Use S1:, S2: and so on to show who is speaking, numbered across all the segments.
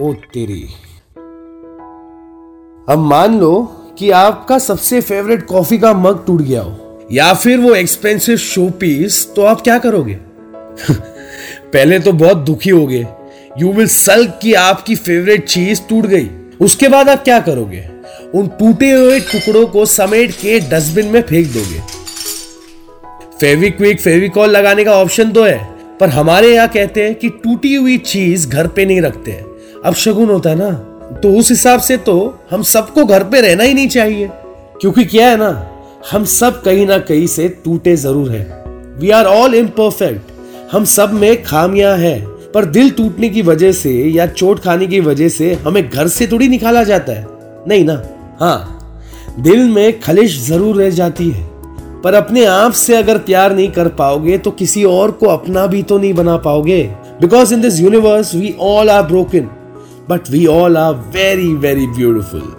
S1: ओ तेरी। अब मान लो कि आपका सबसे फेवरेट कॉफ़ी का मग टूट गया हो, या फिर वो एक्सपेंसिव शो पीस तो आप क्या करोगे? पहले तो बहुत दुखी हो गए। यू विल सल्क कि आपकी फेवरेट चीज़ टूट गई। उसके बाद आप क्या करोगे? उन टूटे हुए टुकड़ों को समेट के डस्टबिन में फेंक दोगे। फेविक्विक, फेविकॉल लगाने का ऑप्शन तो है, पर हमारे यहाँ कहते हैं कि टूटी हुई चीज़ घर पे नहीं रखते हैं। अब शगुन होता है ना तो उस हिसाब से तो हम सबको घर पे रहना ही नहीं चाहिए। क्योंकि क्या है ना, हम सब कहीं ना कहीं से टूटे ज़रूर है। वी आर ऑल इम्परफेक्ट हम सब में खामियाँ हैं, पर दिल टूटने की वजह से या चोट खाने की वजह से हमें घर से थोड़ी निकाला जाता है। नहीं ना? हाँ दिल में खलिश ज़रूर रह जाती है। पर अपने आप से अगर प्यार नहीं कर पाओगे तो किसी और को अपना भी तो नहीं बना पाओगे। Because in this universe we all are broken but we all are very very beautiful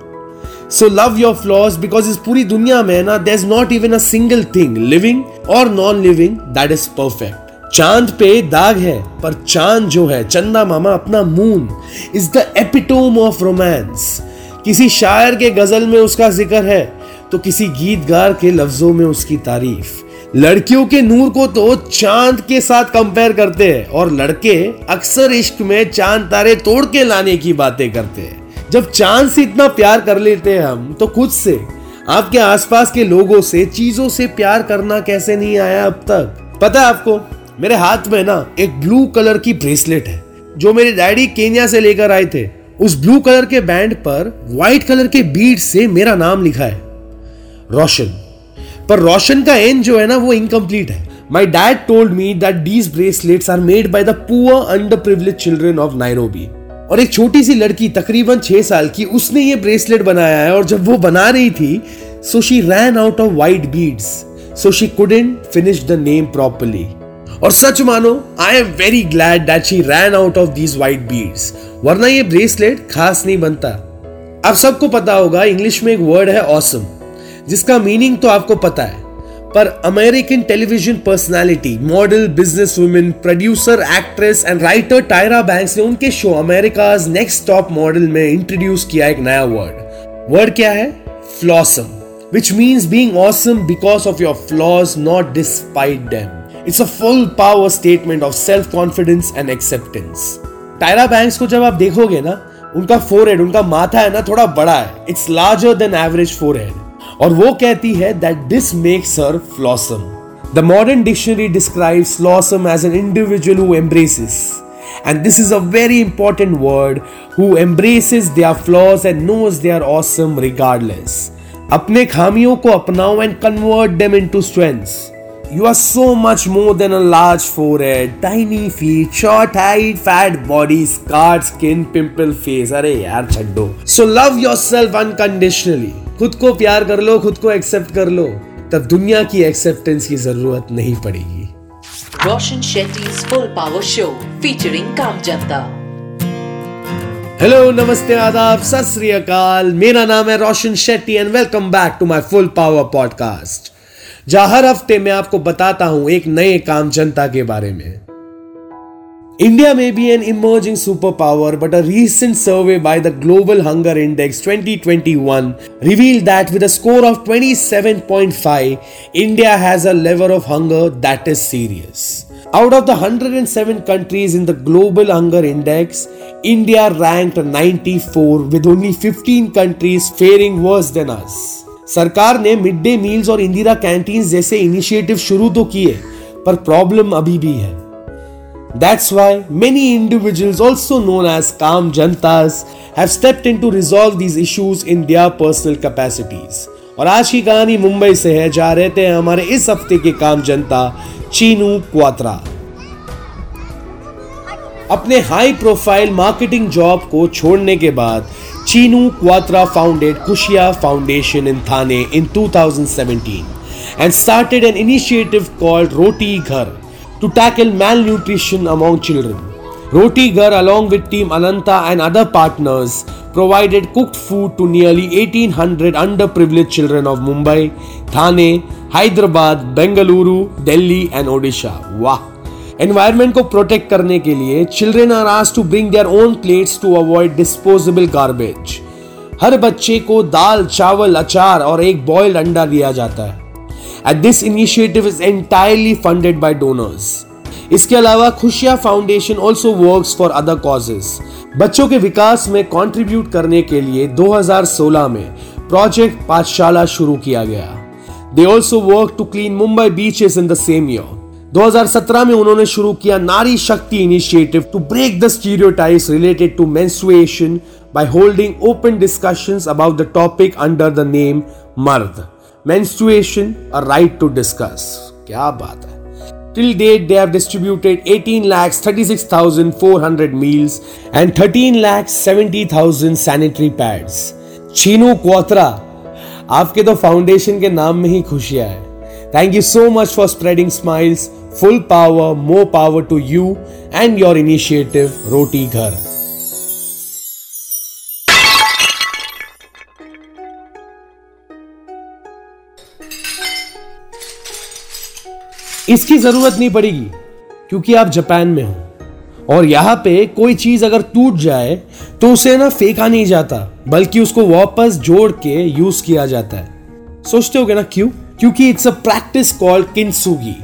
S1: so love your flaws because इस पूरी दुनिया में ना there is not even a single thing living और non living that is perfect चाँद पे दाग है, पर चाँद जो है, चंदा मामा अपना moon is the epitome of romance किसी शायर के गज़ल में उसका ज़िक्र है तो किसी गीतगार के लफ्जों में उसकी तारीफ़. लड़कियों के नूर को तो चाँद के साथ कंपेयर करते हैं और लड़के अक्सर इश्क में चाँद तारे तोड़ के लाने की बातें करते हैं। जब चाँद से इतना प्यार कर लेते हैं हम तो खुद से, आपके आसपास के लोगों से, चीज़ों से प्यार करना कैसे नहीं आया अब तक? पता है आपको, मेरे हाथ में ना एक ब्लू कलर की ब्रेसलेट है, जो मेरे डैडी केन्या से लेकर आए थे। उस ब्लू कलर के बैंड पर व्हाइट कलर के बीड से मेरा नाम लिखा है, रोशन। पर रोशन का एन जो है ना, वो इनकम्प्लीट है। Dad told me that these bracelets are made by the poor under privilege children of Nairobi और एक छोटी सी लड़की, तकरीबन छह साल की, उसने ये ब्रेसलेट बनाया है और जब वो बना रही थी so she ran out of white beads so she couldn't finish the name properly और सच मानो I am very glad that she ran out of these white beads वरना ये ब्रेसलेट खास नहीं बनता। अब सबको पता होगा इंग्लिश में एक वर्ड है ऑसम जिसका मीनिंग तो आपको पता है। पर American television personality model business women producer actress and writer Tyra Banks ने उनके show America next top model में इंट्रोड्यूस किया एक नया वर्ड वर्ड क्या है? Flawsome which means being awesome because of your flaws not despite them it's a full power statement of self confidence and acceptance Tyra Banks को जब आप देखोगे ना, उनका फोर उनका माथा है ना, थोड़ा बड़ा है। It's larger than average fore और वो कहती है that this makes her flawsome the modern dictionary describe flawsome as an individual and this is a very important word who embraces they flaws and knows they are awesome regardless अपने खामियों को अपनाओ and convert them into strength you are so much more than a large forehead tiny feet short height fat body scar skin pimple face अरे यार छो so love yourself unconditionally खुद को प्यार कर लो खुद को एक्सेप्ट कर लो तब दुनिया की एक्सेप्टेंस की ज़रूरत नहीं पड़ेगी।
S2: Roshan Shetty full power show featuring काम जनता
S1: हेलो नमस्ते आदाब सत अकाल। मेरा नाम है Roshan Shetty and welcome back to my full power podcast जहाँ हर हफ़्ते मैं आपको बताता हूँ एक नए काम जनता के बारे में। इंडिया में भी an emerging superpower but a recent survey by the Global Hunger Index 2021 revealed that with a score of 27.5 India has a level of hunger that is serious out of the 107 countries in the global hunger index India ranked 94 with only 15 countries faring worse than us सरकार ने mid day meals और Indira canteen जैसे initiative शुरू तो किए पर problem अभी भी है that's why many individuals also known as काम जनताज have stepped into resolve these issues in their personal capacities और आज की कहानी मुंबई से है, जहाँ रहते हैं हमारे इस हफ़्ते के काम जनता चीनू क्वात्रा। अपने हाई प्रोफ़ाइल मार्केटिंग जॉब को छोड़ने के बाद, Chinu Kwatra founded Khushiya foundation in Thane in 2017 and started an initiative called Roti Ghar to tackle malnutrition among children. Roti Ghar, along with Team Ananta and other partners, provided cooked food to nearly 1800 underprivileged children of Mumbai, Thane, Hyderabad, Bengaluru, Delhi, and Odisha. Wow! Environment को protect करने के लिए children are ask to bring their own plates to avoid disposable garbage हर बच्चे को दाल चावल अचार और एक बॉइल्ड अंडा दिया जाता है at this initiative is entirely funded by donors इसके अलावा Khushiya foundation also work for other causes बच्चों के विकास में कंट्रीब्यूट करने के लिए 2016 में प्रोजेक्ट पाठशाला शुरू किया गया। They also work to clean Mumbai beaches in the same year 2017 में उन्होंने शुरू किया Nari Shakti initiative to break the stereotypes related to menstruation by holding open discussions about the topic under the name Mard. Menstruation a right to discuss क्या बात है? Till date, they have distributed 18 lakhs 36,400 meals and 13 lakhs 70,000 sanitary pads. Chinu Kwatra आपके तो foundation के नाम में ही खुशियाँ है। Thank you so much for spreading smiles full power more power to you and your initiative Roti Ghar इसकी ज़रूरत नहीं पड़ेगी, क्योंकि आप जापान में हो। और यहाँ पे कोई चीज़ अगर टूट जाए तो उसे ना फेंका नहीं जाता, बल्कि उसको वापस जोड़ के यूज़ किया जाता है। सोचते हो ना क्यों? क्योंकि it's a practice called kintsugi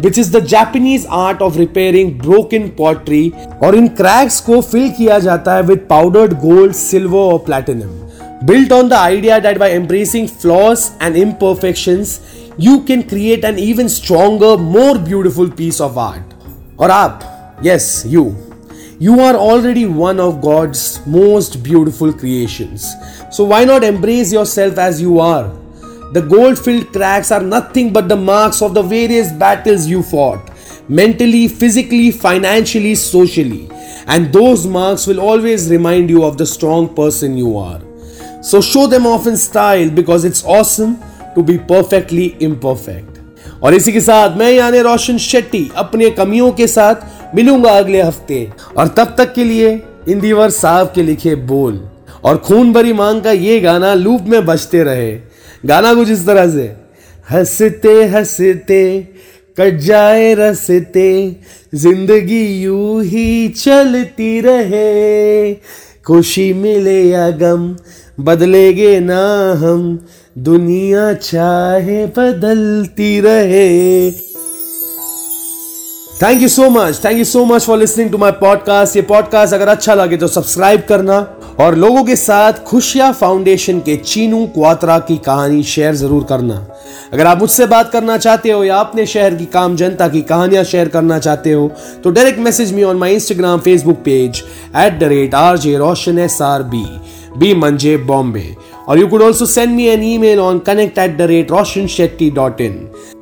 S1: which is the Japanese art of repairing broken pottery और इन क्रैक्स को फिल किया जाता है विद पाउडर्ड गोल्ड सिल्वर और platinum built on the idea that by embracing flaws and imperfections you can create an even stronger, more beautiful piece of art. Or up, yes, you. You are already one of God's most beautiful creations. So why not embrace yourself as you are? The gold filled cracks are nothing but the marks of the various battles you fought mentally, physically, financially, socially. And those marks will always remind you of the strong person you are. So show them off in style because it's awesome to be perfectly imperfect और इसी के साथ मैं यानी रोशन शेट्टी अपने कमियों के साथ मिलूँगा अगले हफ़्ते। और तब तक के लिए इंदिवर साहब के लिखे बोल। और खून भरी मांग का ये गाना लूप में बजते रहे। गाना कुछ इस तरह से। हँसते हँसते, कट जाए रसते, ज़िंदगी यू ही चलती रहे। खुशी मिले या गम बदलेगे ना हम। दुनिया चाहे बदलती रहे। Thank you so much thank you so much for listening to my podcast ये पॉडकास्ट अगर अच्छा लगे तो सब्सक्राइब करना। और लोगों के साथ खुशिया फाउंडेशन के चीनू क्वात्रा की कहानी शेयर ज़रूर करना। अगर आप मुझसे बात करना चाहते हो या अपने शहर की काम जनता की कहानियाँ शेयर करना चाहते हो तो direct message me on my Instagram Facebook page at the rate R J Roshan S R B B मंजे बॉम्बे और you could also send me an e mail on connect at the rate Roshan Shetty dot in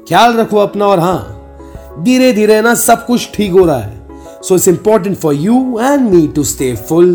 S1: ख्याल रखो अपना और हाँ धीरे धीरे ना सब कुछ ठीक हो रहा है। So it's important for you and me to stay full